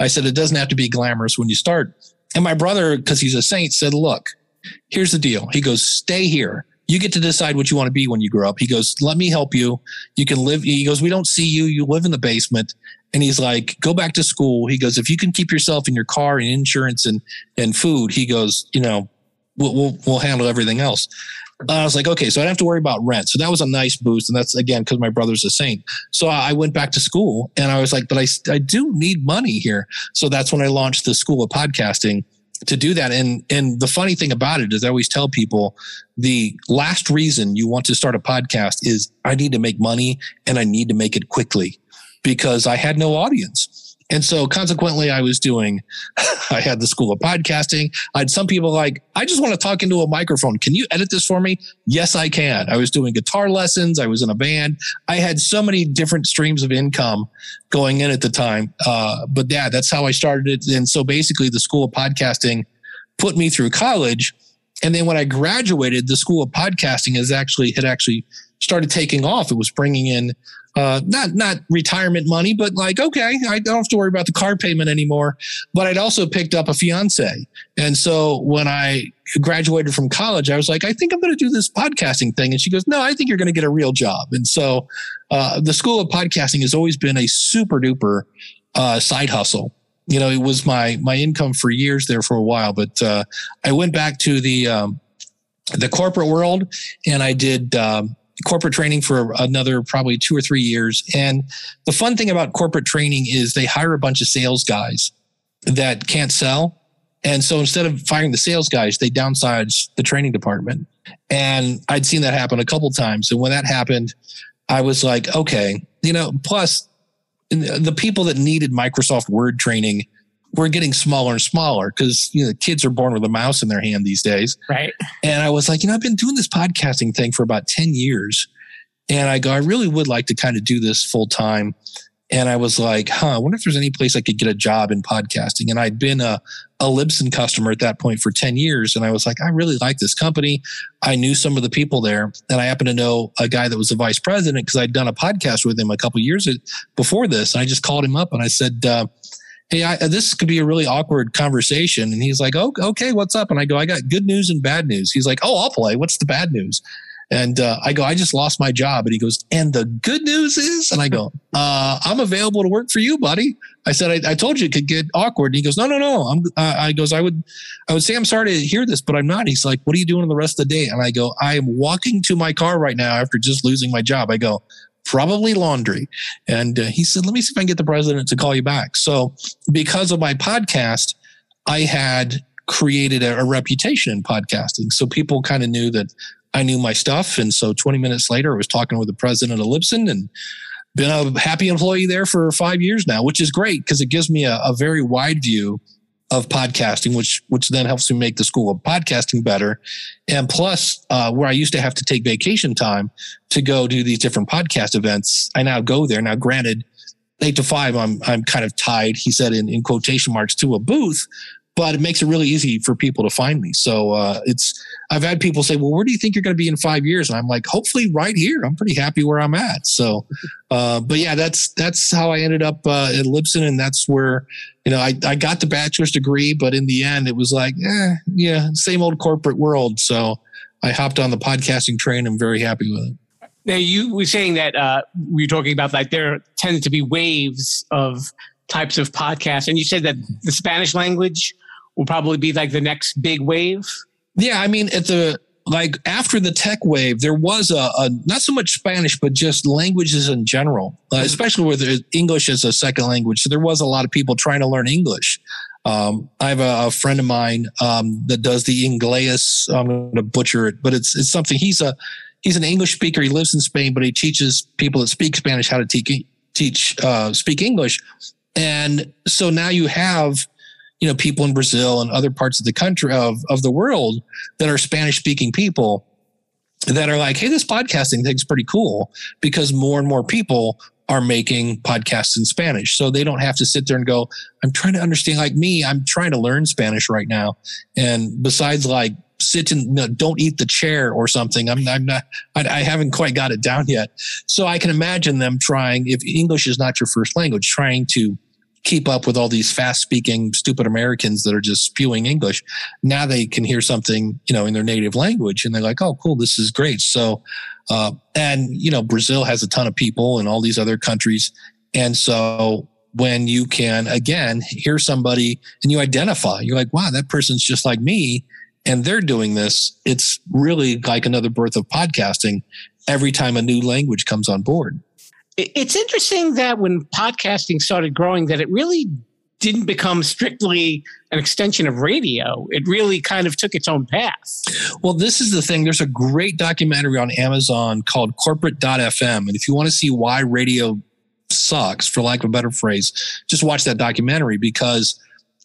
I said, it doesn't have to be glamorous when you start. And my brother, because he's a saint, said, look, here's the deal. He goes, stay here. You get to decide what you want to be when you grow up. He goes, let me help you. You can live. He goes, we don't see you. You live in the basement. And he's like, go back to school. He goes, if you can keep yourself in your car and insurance and, and food, he goes, you know, we'll, we'll, we'll handle everything else. I was like, okay, so I don't have to worry about rent. So that was a nice boost. And that's again, because my brother's a saint. So I went back to school and I was like, but I, I do need money here. So that's when I launched the school of podcasting to do that. And, and the funny thing about it is I always tell people the last reason you want to start a podcast is I need to make money and I need to make it quickly because I had no audience. And so consequently, I was doing, I had the school of podcasting. I had some people like, I just want to talk into a microphone. Can you edit this for me? Yes, I can. I was doing guitar lessons. I was in a band. I had so many different streams of income going in at the time. Uh, but yeah, that's how I started it. And so basically the school of podcasting put me through college. And then when I graduated, the school of podcasting has actually, had actually started taking off. It was bringing in uh, not not retirement money, but like okay, I don't have to worry about the car payment anymore. But I'd also picked up a fiance, and so when I graduated from college, I was like, I think I'm going to do this podcasting thing, and she goes, No, I think you're going to get a real job. And so uh, the School of Podcasting has always been a super duper uh, side hustle. You know, it was my my income for years there for a while, but uh, I went back to the um, the corporate world, and I did. Um, corporate training for another probably two or three years. And the fun thing about corporate training is they hire a bunch of sales guys that can't sell. And so instead of firing the sales guys, they downsize the training department. And I'd seen that happen a couple times. And when that happened, I was like, okay, you know, plus the people that needed Microsoft Word training we're getting smaller and smaller because you know kids are born with a mouse in their hand these days. Right. And I was like, you know, I've been doing this podcasting thing for about 10 years. And I go, I really would like to kind of do this full time. And I was like, huh, I wonder if there's any place I could get a job in podcasting. And I'd been a, a Libsyn customer at that point for 10 years. And I was like, I really like this company. I knew some of the people there. And I happened to know a guy that was a vice president because I'd done a podcast with him a couple years before this. And I just called him up and I said, uh, hey, I, this could be a really awkward conversation. And he's like, oh, okay, what's up? And I go, I got good news and bad news. He's like, oh, I'll play. What's the bad news? And uh, I go, I just lost my job. And he goes, and the good news is, and I go, uh, I'm available to work for you, buddy. I said, I, I told you it could get awkward. And he goes, no, no, no. I'm, uh, I goes, I would, I would say, I'm sorry to hear this, but I'm not. He's like, what are you doing the rest of the day? And I go, I am walking to my car right now after just losing my job. I go, probably laundry. And uh, he said, let me see if I can get the president to call you back. So because of my podcast, I had created a, a reputation in podcasting. So people kind of knew that I knew my stuff. And so 20 minutes later, I was talking with the president of Libsyn and been a happy employee there for five years now, which is great because it gives me a, a very wide view of podcasting, which which then helps me make the school of podcasting better. And plus, uh, where I used to have to take vacation time to go do these different podcast events, I now go there. Now, granted, eight to five, I'm I'm kind of tied. He said in, in quotation marks to a booth, but it makes it really easy for people to find me. So uh, it's I've had people say, "Well, where do you think you're going to be in five years?" And I'm like, "Hopefully, right here. I'm pretty happy where I'm at." So, uh, but yeah, that's that's how I ended up uh, at Libsyn, and that's where you know I I got the bachelor's degree, but in the end, it was like, eh, yeah, same old corporate world. So I hopped on the podcasting train. I'm very happy with it. Now you were saying that uh, we were talking about like there tended to be waves of types of podcasts, and you said that the Spanish language will probably be like the next big wave. Yeah, I mean, at the like after the tech wave, there was a, a not so much Spanish, but just languages in general, uh, mm-hmm. especially with English as a second language. So there was a lot of people trying to learn English. Um, I have a, a, friend of mine um, that does the Inglés. I'm going to butcher it, but it's it's something. He's a he's an English speaker. He lives in Spain, but he teaches people that speak Spanish how to teach teach uh, speak English. And so now you have you know, people in Brazil and other parts of the country of, of the world that are Spanish speaking people that are like, Hey, this podcasting thing's pretty cool because more and more people are making podcasts in Spanish. So they don't have to sit there and go, I'm trying to understand. Like me, I'm trying to learn Spanish right now. And besides like sit and no, don't eat the chair or something, I'm, I'm not, I, I haven't quite got it down yet. So I can imagine them trying, if English is not your first language, trying to keep up with all these fast speaking stupid Americans that are just spewing English. Now they can hear something, you know, in their native language and they're like, oh, cool, this is great. So, uh, and, you know, Brazil has a ton of people and all these other countries. And so when you can, again, hear somebody and you identify, you're like, wow, that person's just like me. And they're doing this. It's really like another birth of podcasting every time a new language comes on board it's interesting that when podcasting started growing, that it really didn't become strictly an extension of radio. It really kind of took its own path. Well, this is the thing. There's a great documentary on Amazon called Corporate.fm. And if you want to see why radio sucks, for lack of a better phrase, just watch that documentary because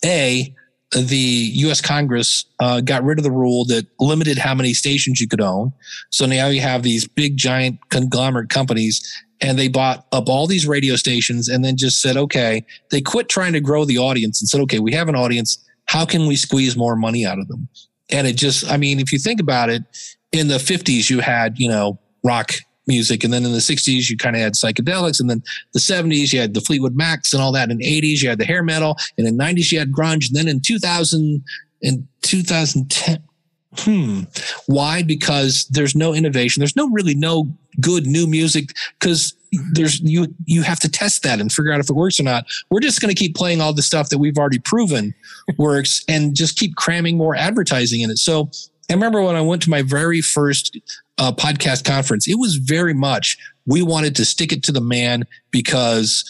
A, the U.S. Congress uh, got rid of the rule that limited how many stations you could own. So now you have these big, giant conglomerate companies and they bought up all these radio stations and then just said, okay, they quit trying to grow the audience and said, okay, we have an audience. How can we squeeze more money out of them? And it just, I mean, if you think about it, in the 50s, you had, you know, rock music. And then in the 60s, you kind of had psychedelics. And then the 70s, you had the Fleetwood Macs and all that. In the 80s, you had the hair metal. And in the 90s, you had grunge. And then in 2000, in 2010, hmm, why? Because there's no innovation. There's no really no good new music because there's you you have to test that and figure out if it works or not. We're just going to keep playing all the stuff that we've already proven works and just keep cramming more advertising in it. So I remember when I went to my very first uh, podcast conference, it was very much we wanted to stick it to the man because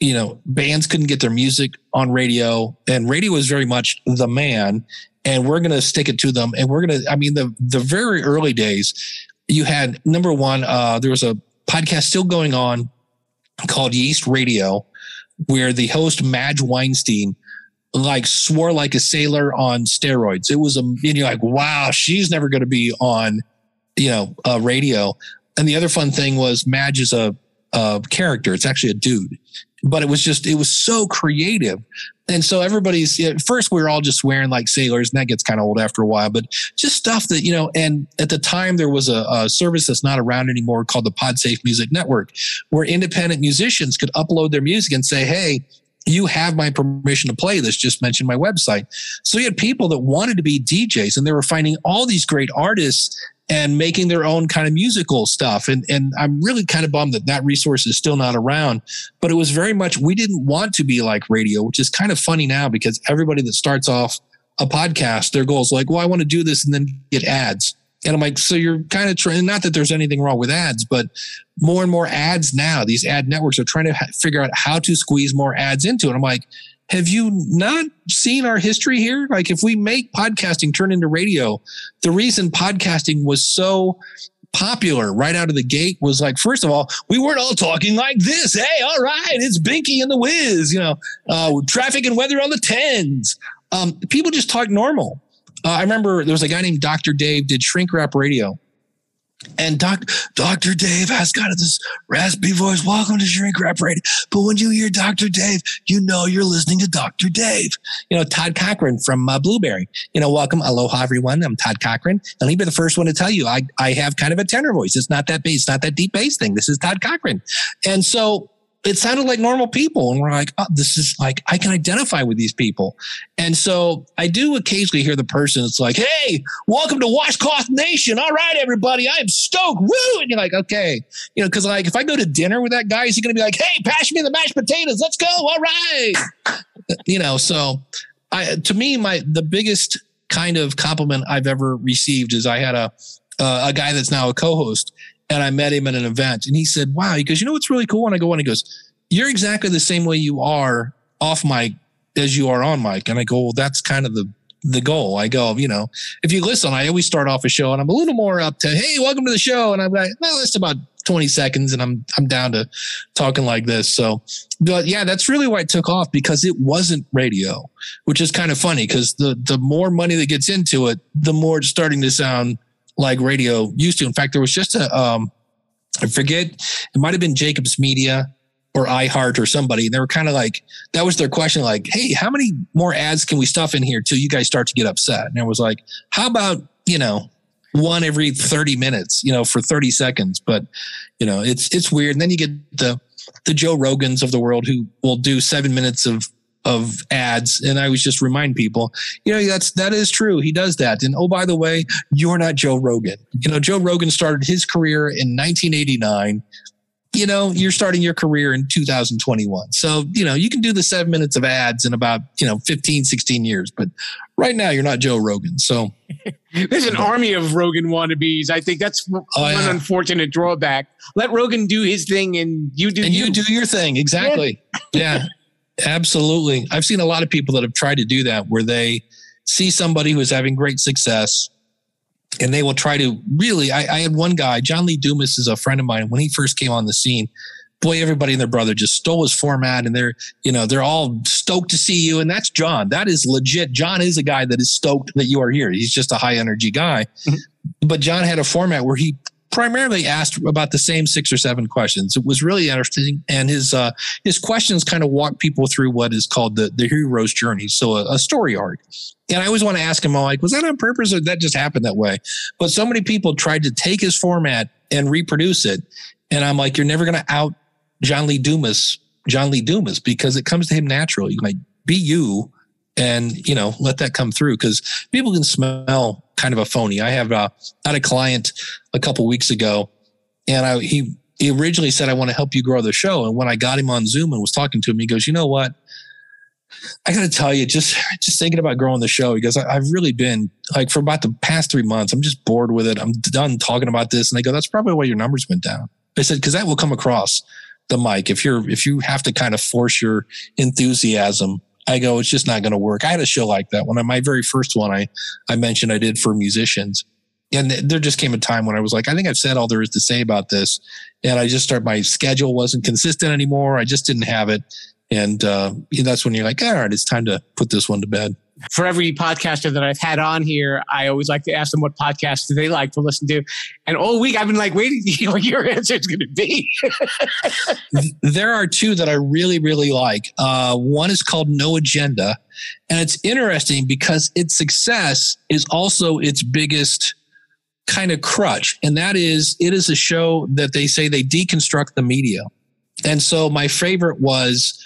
you know bands couldn't get their music on radio and radio was very much the man and we're going to stick it to them and we're going to i mean the the very early days you had number one, uh, there was a podcast still going on called Yeast Radio, where the host Madge Weinstein like swore like a sailor on steroids. It was a and you're like, wow, she's never going to be on, you know, uh, radio. And the other fun thing was Madge is a, a character. It's actually a dude, but it was just it was so creative. And so everybody's at first we were all just wearing like sailors and that gets kind of old after a while but just stuff that you know and at the time there was a, a, service that's not around anymore called the podsafe music network where independent musicians could upload their music and say hey you have my permission to play this just mention my website. So you had people that wanted to be djs and they were finding all these great artists and making their own kind of musical stuff. And, and I'm really kind of bummed that that resource is still not around, but it was very much, we didn't want to be like radio, which is kind of funny now because everybody that starts off a podcast, their goal is like, well, I want to do this and then get ads. And I'm like, so you're kind of trying, not that there's anything wrong with ads, but more and more ads now, these ad networks are trying to ha- figure out how to squeeze more ads into it. I'm like, have you not seen our history here? Like, if we make podcasting turn into radio, the reason podcasting was so popular right out of the gate was like, first of all, we weren't all talking like this. Hey, all right, it's Binky and the Wiz, you know, uh, traffic and weather on the tens. Um, people just talk normal. Uh, I remember there was a guy named Dr. Dave did Shrink Rap Radio and Doc, Dr. Dave has got this raspy voice. Welcome to Shrink Rap Radio. But when you hear Dr. Dave, you know you're listening to Dr. Dave. You know, Todd Cochran from uh, Blubrry. You know, welcome. Aloha, everyone. I'm Todd Cochran. And he'll be the first one to tell you I, I have kind of a tenor voice. It's not that bass, not that deep bass thing. This is Todd Cochran. And so it sounded like normal people. And we're like, oh, this is like, I can identify with these people. And so I do occasionally hear the person It's like, Hey, welcome to Washcloth Nation. All right, everybody. I am stoked. Woo. And you're like, okay. You know, cause like if I go to dinner with that guy, is he going to be like, Hey, pass me the mashed potatoes. Let's go. All right. you know, so I, to me, my, the biggest kind of compliment I've ever received is I had a, uh, a guy that's now a co-host and I met him at an event and he said, wow, he goes, you know, what's really cool. And I go on, he goes, you're exactly the same way you are off mic as you are on mic. And I go, well, that's kind of the, the goal. I go, you know, if you listen, I always start off a show and I'm a little more up to, Hey, welcome to the show. And I'm like, well, it's about 20 seconds and I'm, I'm down to talking like this. So, but yeah, that's really why it took off because it wasn't radio, which is kind of funny because the, the more money that gets into it, the more it's starting to sound like radio used to. In fact, there was just a, um, I forget, it might have been Jacobs Media or iHeart or somebody. And they were kind of like, that was their question, like, hey, how many more ads can we stuff in here till you guys start to get upset? And it was like, how about, you know, one every 30 minutes, you know, for 30 seconds. But, you know, it's it's weird. And then you get the the Joe Rogans of the world who will do seven minutes of of ads. And I was just remind people, you know, that's that is true. He does that. And oh, by the way, you're not Joe Rogan. You know, Joe Rogan started his career in 1989 you know, you're starting your career in 2021. So, you know, you can do the seven minutes of ads in about, you know, 15, 16 years. But right now, you're not Joe Rogan. So there's an army of Rogan wannabes. I think that's oh, one yeah. unfortunate drawback. Let Rogan do his thing and you do And you, you do your thing. Exactly. yeah, absolutely. I've seen a lot of people that have tried to do that where they see somebody who's having great success and they will try to really. I, I, had one guy, John Lee Dumas, is a friend of mine. When he first came on the scene, boy, everybody and their brother just stole his format, and they're you know they're all stoked to see you, and that's John. That is legit. John is a guy that is stoked that you are here. He's just a high energy guy. Mm-hmm. But John had a format where he primarily asked about the same six or seven questions. It was really interesting, and his uh, his questions kind of walk people through what is called the the hero's journey, so a, a story arc. And I always want to ask him, I'm like, was that on purpose or that just happened that way? But so many people tried to take his format and reproduce it, and I'm like, you're never going to out John Lee Dumas, John Lee Dumas, because it comes to him naturally. Like, be you and you know let that come through because people can smell kind of a phony. I have uh, had a client a couple weeks ago, and I he he originally said I want to help you grow the show, and when I got him on Zoom and was talking to him, he goes, you know what? I got to tell you, just just thinking about growing the show because I, have really been like for about the past three months, I'm just bored with it. I'm done talking about this, and they go, "That's probably why your numbers went down." I said because that will come across the mic if you're if you have to kind of force your enthusiasm I go, it's just not going to work. I had a show like that when my very first one I, I mentioned I did for musicians. And there just came a time when I was like, I think I've said all there is to say about this. And I just started, my schedule wasn't consistent anymore. I just didn't have it. And uh, that's when you're like, all right, it's time to put this one to bed for every podcaster that I've had on here, I always like to ask them what podcasts do they like to listen to. And all week I've been like waiting to hear what your answer is going to be. there are two that I really, really like. Uh, one is called No Agenda. And it's interesting because its success is also its biggest kind of crutch. And that is, it is a show that they say they deconstruct the media. And so my favorite was,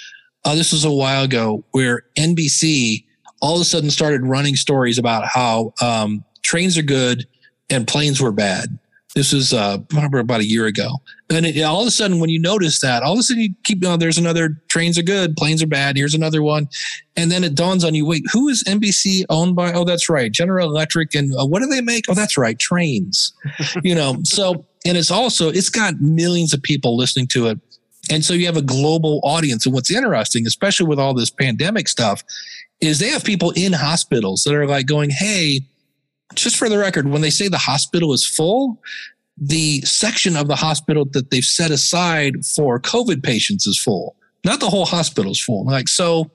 uh, this was a while ago where NBC all of a sudden started running stories about how um, trains are good and planes were bad. This was uh, probably about a year ago. And it, all of a sudden, when you notice that, all of a sudden you keep, oh, there's another trains are good, planes are bad. Here's another one. And then it dawns on you, wait, who is NBC owned by? Oh, that's right. General Electric. And uh, what do they make? Oh, that's right. Trains, you know? So, and it's also, it's got millions of people listening to it. And so you have a global audience. And what's interesting, especially with all this pandemic stuff, is they have people in hospitals that are like going, Hey, just for the record, when they say the hospital is full, the section of the hospital that they've set aside for COVID patients is full. Not the whole hospital is full. Like, so,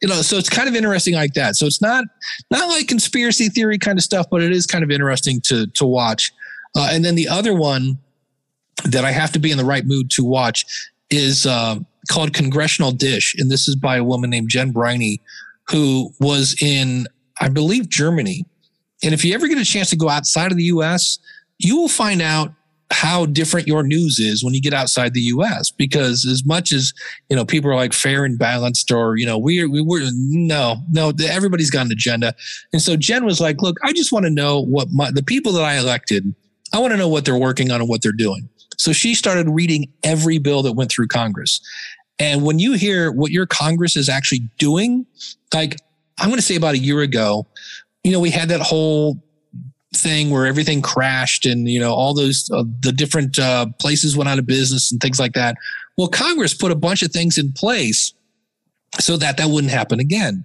you know, so it's kind of interesting like that. So it's not, not like conspiracy theory kind of stuff, but it is kind of interesting to, to watch. Uh, and then the other one that I have to be in the right mood to watch is, uh, called Congressional Dish. And this is by a woman named Jen Briney, who was in, I believe, Germany. And if you ever get a chance to go outside of the US, you will find out how different your news is when you get outside the US because as much as you know people are like fair and balanced or you know we're we were no no everybody's got an agenda. And so Jen was like look I just want to know what my, the people that I elected I want to know what they're working on and what they're doing. So she started reading every bill that went through Congress and when you hear what your Congress is actually doing, like I'm going to say about a year ago, you know, we had that whole thing where everything crashed and, you know, all those, uh, the different uh, places went out of business and things like that. Well, Congress put a bunch of things in place so that that wouldn't happen again.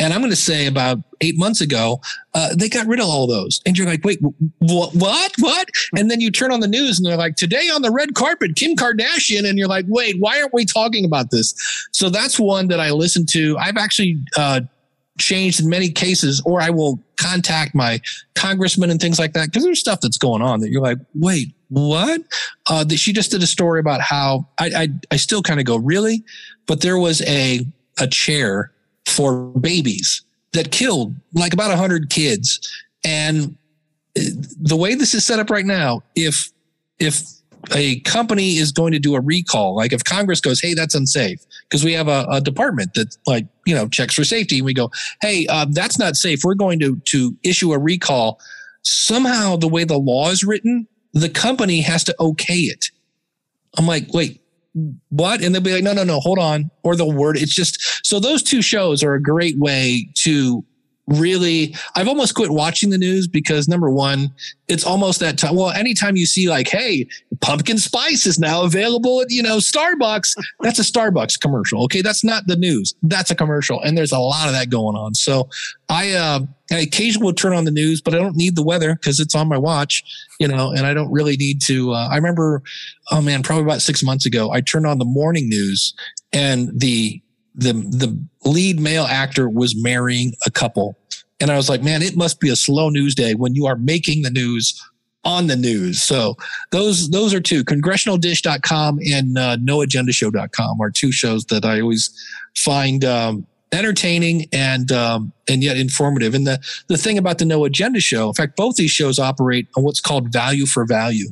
And I'm going to say about eight months ago, uh, they got rid of all those. And you're like, wait, what, what, what? And then you turn on the news and they're like, today on the red carpet, Kim Kardashian. And you're like, wait, why aren't we talking about this? So that's one that I listen to. I've actually, uh, changed in many cases, or I will contact my congressman and things like that. Cause there's stuff that's going on that you're like, wait, what? Uh, she just did a story about how I I, I still kind of go really, but there was a a chair for babies that killed like about a hundred kids, and uh, the way this is set up right now, if if a company is going to do a recall, like if Congress goes, "Hey, that's unsafe," because we have a, a, department that like you know checks for safety, and we go, "Hey, uh, that's not safe. We're going to to issue a recall." Somehow, the way the law is written, the company has to okay it. I'm like, wait, what? And they'll be like, no, no, no, hold on. Or the word. It's just so those two shows are a great way to really i've almost quit watching the news because number one it's almost that time well anytime you see like hey pumpkin spice is now available at you know starbucks that's a starbucks commercial okay that's not the news that's a commercial and there's a lot of that going on so i uh I occasionally will turn on the news, but I don't need the weather because it's on my watch, you know, and I don't really need to. Uh, I remember, oh man, probably about six months ago, I turned on the morning news and the the the lead male actor was marrying a couple. And I was like, man, it must be a slow news day when you are making the news on the news. So those those are two congressionaldish.com and uh, noagendashow.com are two shows that I always find um, entertaining and um, and yet informative. And the the thing about the No Agenda show, in fact, both these shows operate on what's called value for value.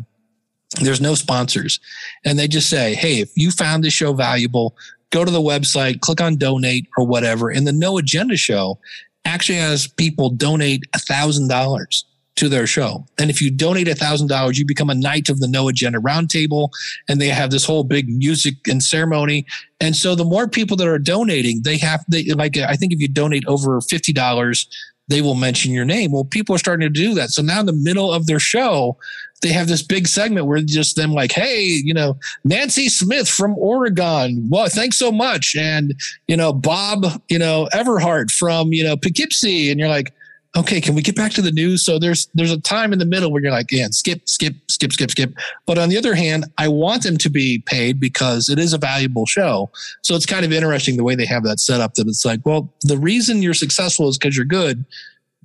There's no sponsors, and they just say, "Hey, if you found this show valuable, go to the website, click on donate or whatever. And the No Agenda show actually has people donate a thousand dollars to their show. And if you donate a thousand dollars, you become a knight of the No Agenda Roundtable, and they have this whole big music and ceremony. And so the more people that are donating, they have they like I think if you donate over fifty dollars, they will mention your name. Well, people are starting to do that. So now in the middle of their show, they have this big segment where just them like, hey, you know, Nancy Smith from Oregon. Well, thanks so much. And, you know, Bob, you know, Everhart from, you know, Poughkeepsie. And you're like, okay, can we get back to the news? So there's there's a time in the middle where you're like, yeah, skip, skip, skip, skip, skip. But on the other hand, I want them to be paid because it is a valuable show. So it's kind of interesting the way they have that set up that it's like, well, the reason you're successful is because you're good,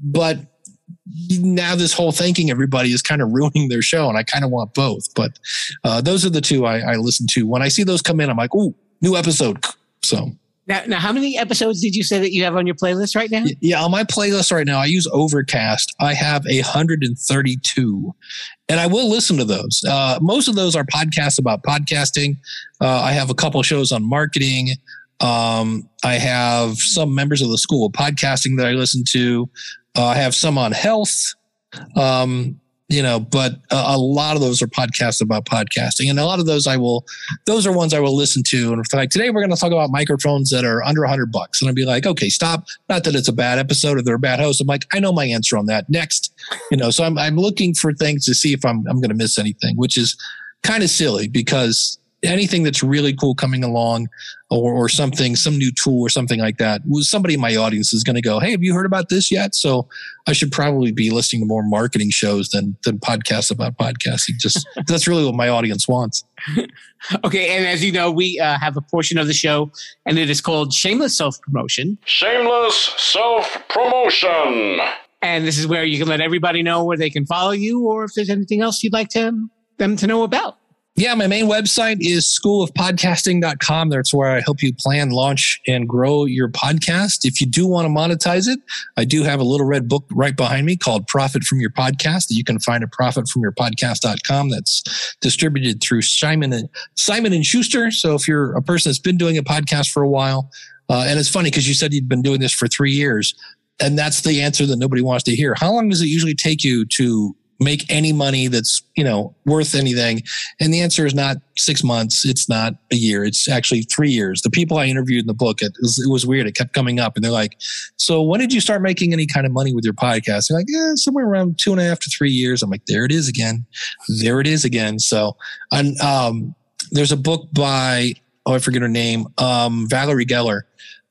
but now this whole thanking everybody is kind of ruining their show, and I kind of want both. But uh, those are the two I, I listen to. When I see those come in, I'm like, "Ooh, new episode!" So now, now, how many episodes did you say that you have on your playlist right now? Yeah, on my playlist right now, I use Overcast. I have a 132, and I will listen to those. Uh, most of those are podcasts about podcasting. Uh, I have a couple shows on marketing. Um, I have some members of the School of Podcasting that I listen to. Uh, I have some on health, um, you know, but a, a, lot of those are podcasts about podcasting, and a lot of those I will. Those are ones I will listen to. And like today we're going to talk about microphones that are under a hundred bucks, and I'll be like, okay, stop. Not that it's a bad episode or they're a bad host. I'm like, I know my answer on that. Next, you know, so I'm I'm looking for things to see if I'm I'm going to miss anything, which is kind of silly because anything that's really cool coming along or, or something, some new tool or something like that, somebody in my audience is going to go, Hey, have you heard about this yet? So I should probably be listening to more marketing shows than, than podcasts about podcasting. Just that's really what my audience wants. okay. And as you know, we uh, have a portion of the show and it is called Shameless Self Promotion. Shameless Self Promotion. And this is where you can let everybody know where they can follow you or if there's anything else you'd like to, them to know about. Yeah, my main website is schoolofpodcasting.com. That's where I help you plan, launch, and grow your podcast. If you do want to monetize it, I do have a little red book right behind me called Profit from Your Podcast that you can find at profitfromyourpodcast.com. That's distributed through Simon and Simon and Schuster. So if you're a person that's been doing a podcast for a while, uh, and it's funny because you said you'd been doing this for three years, and that's the answer that nobody wants to hear. How long does it usually take you to make any money that's you know worth anything. And the answer is not six months. It's not a year. It's actually three years. The people i interviewed in the book it was, it was weird. It kept coming up and they're like so when did you start making any kind of money with your podcast? They're like yeah somewhere around two and a half to three years. I'm like there it is again. There it is again. So and um, there's a book by oh i forget her name um, valerie geller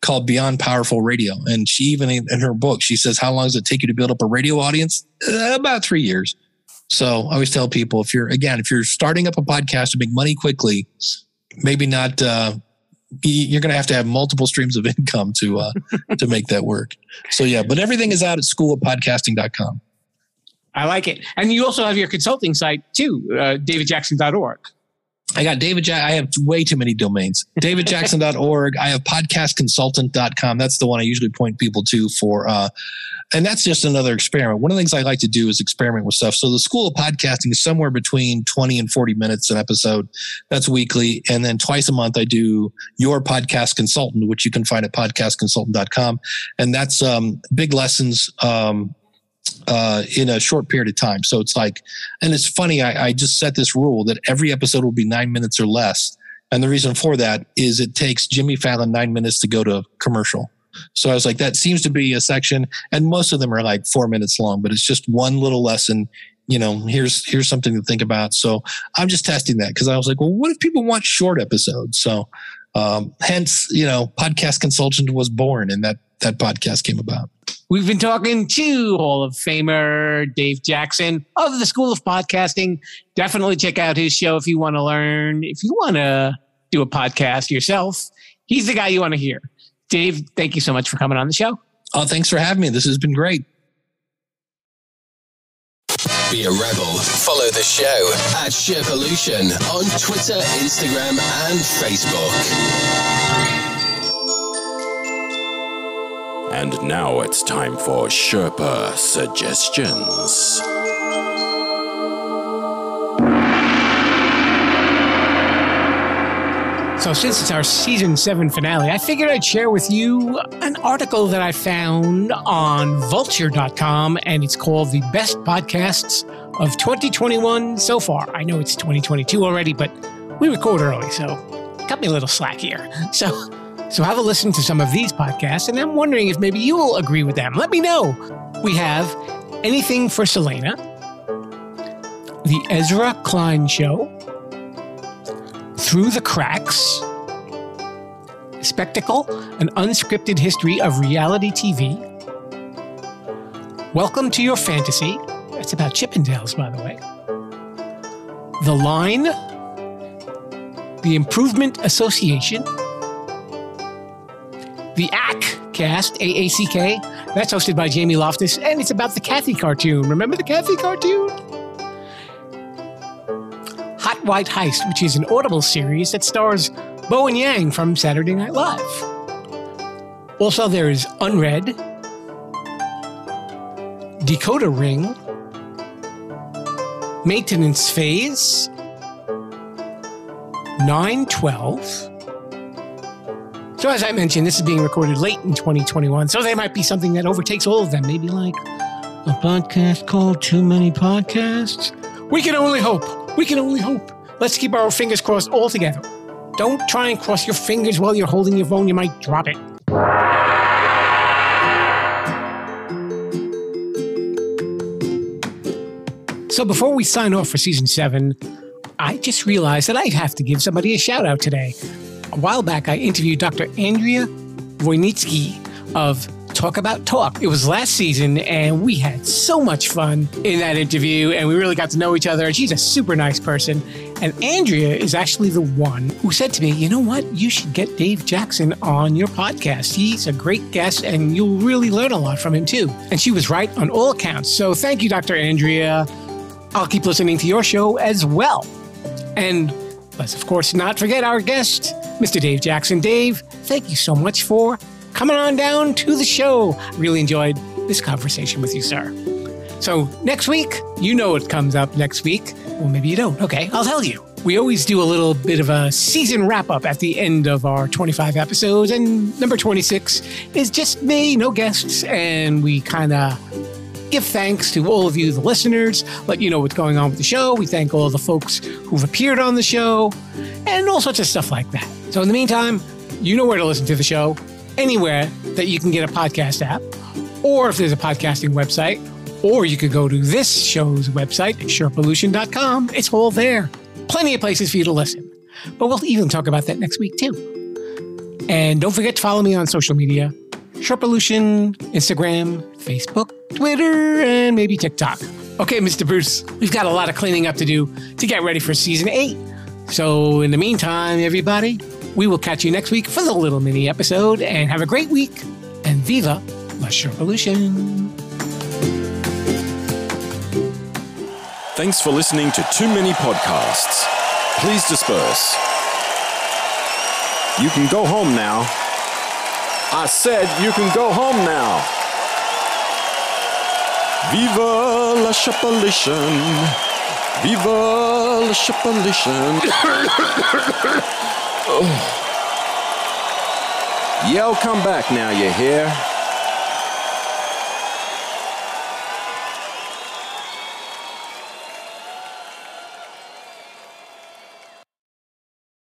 called Beyond Powerful Radio. And she even in her book, she says, How long does it take you to build up a radio audience? Uh, about three years. So I always tell people if you're, again, if you're starting up a podcast to make money quickly, maybe not, uh, you're going to have to have multiple streams of income to, uh, to make that work. So yeah, but everything is out at schoolofpodcasting.com. I like it. And you also have your consulting site too, uh, davidjackson.org. I got David Jack. I have way too many domains. DavidJackson.org. I have podcastconsultant.com. That's the one I usually point people to for, uh, and that's just another experiment. One of the things I like to do is experiment with stuff. So the School of Podcasting is somewhere between 20 and 40 minutes an episode. That's weekly. And then twice a month, I do your podcast consultant, which you can find at podcastconsultant.com. And that's, um, big lessons, um, uh, in a short period of time. So it's like, and it's funny. I, I just set this rule that every episode will be nine minutes or less. And the reason for that is it takes Jimmy Fallon nine minutes to go to commercial. So I was like, that seems to be a section, and most of them are like four minutes long, but it's just one little lesson. You know, here's here's something to think about. So I'm just testing that because I was like, well, what if people want short episodes? So um, hence, you know, podcast consultant was born, and that that podcast came about. We've been talking to Hall of Famer Dave Jackson of the School of Podcasting. Definitely check out his show if you want to learn. If you want to do a podcast yourself, he's the guy you want to hear. Dave, thank you so much for coming on the show. Oh, thanks for having me. This has been great. Be a rebel. Follow the show at Sherpolution on Twitter, Instagram, and Facebook. And now it's time for Sherpa suggestions. So, since it's our season seven finale, I figured I'd share with you an article that I found on vulture.com, and it's called The Best Podcasts of 2021 So Far. I know it's 2022 already, but we record early, so cut me a little slack here. So, so have a listen to some of these podcasts, and I'm wondering if maybe you'll agree with them. Let me know. We have Anything for Selena, The Ezra Klein Show, Through the Cracks, Spectacle, an unscripted history of reality TV. Welcome to Your Fantasy. That's about Chippendales, by the way. The Line, The Improvement Association, The ACK Cast, AACK. That's hosted by Jamie Loftus, and it's about the Cathy cartoon. Remember the Cathy cartoon? Hot White Heist, which is an Audible series that stars Bowen Yang from Saturday Night Live. Also, there is Unread, Decoder Ring, Maintenance Phase, 912. So, as I mentioned, this is being recorded late in 2021, so there might be something that overtakes all of them. Maybe like a podcast called Too Many Podcasts. We can only hope. We can only hope. Let's keep our fingers crossed all together. Don't try and cross your fingers while you're holding your phone, you might drop it. So before we sign off for season seven, I just realized that I'd have to give somebody a shout out today. A while back, I interviewed Dr. Andrea Wojnicki of Talk About Talk. It was last season, and we had so much fun in that interview, and we really got to know each other. And she's a super nice person. And Andrea is actually the one who said to me, you know what? You should get Dave Jackson on your podcast. He's a great guest, and you'll really learn a lot from him, too. And she was right on all accounts. So thank you, Dr. Andrea. I'll keep listening to your show as well. And let's, of course, not forget our guest, Mr. Dave Jackson. Dave, thank you so much for coming on down to the show. Really enjoyed this conversation with you, sir. So, next week, you know what comes up next week. Well, maybe you don't. Okay, I'll tell you. We always do a little bit of a season wrap up at the end of our 25 episodes, and number 26 is just me, no guests, and we kind of give thanks to all of you, the listeners, let you know what's going on with the show. We thank all the folks who've appeared on the show, and all sorts of stuff like that. So, in the meantime, you know where to listen to the show anywhere that you can get a podcast app, or if there's a podcasting website, or you could go to this show's website, sherpolution.com. It's all there. Plenty of places for you to listen. But we'll even talk about that next week, too. And don't forget to follow me on social media Sherpolution, Instagram, Facebook, Twitter, and maybe TikTok. Okay, Mr. Bruce, we've got a lot of cleaning up to do to get ready for season eight. So, in the meantime, everybody, we will catch you next week for the little mini episode and have a great week. And viva la Sherpolution! Thanks for listening to Too Many Podcasts. Please disperse. You can go home now. I said you can go home now. Viva la Sherpolution. Viva la Sherpolution. oh. Yell, come back now, you hear?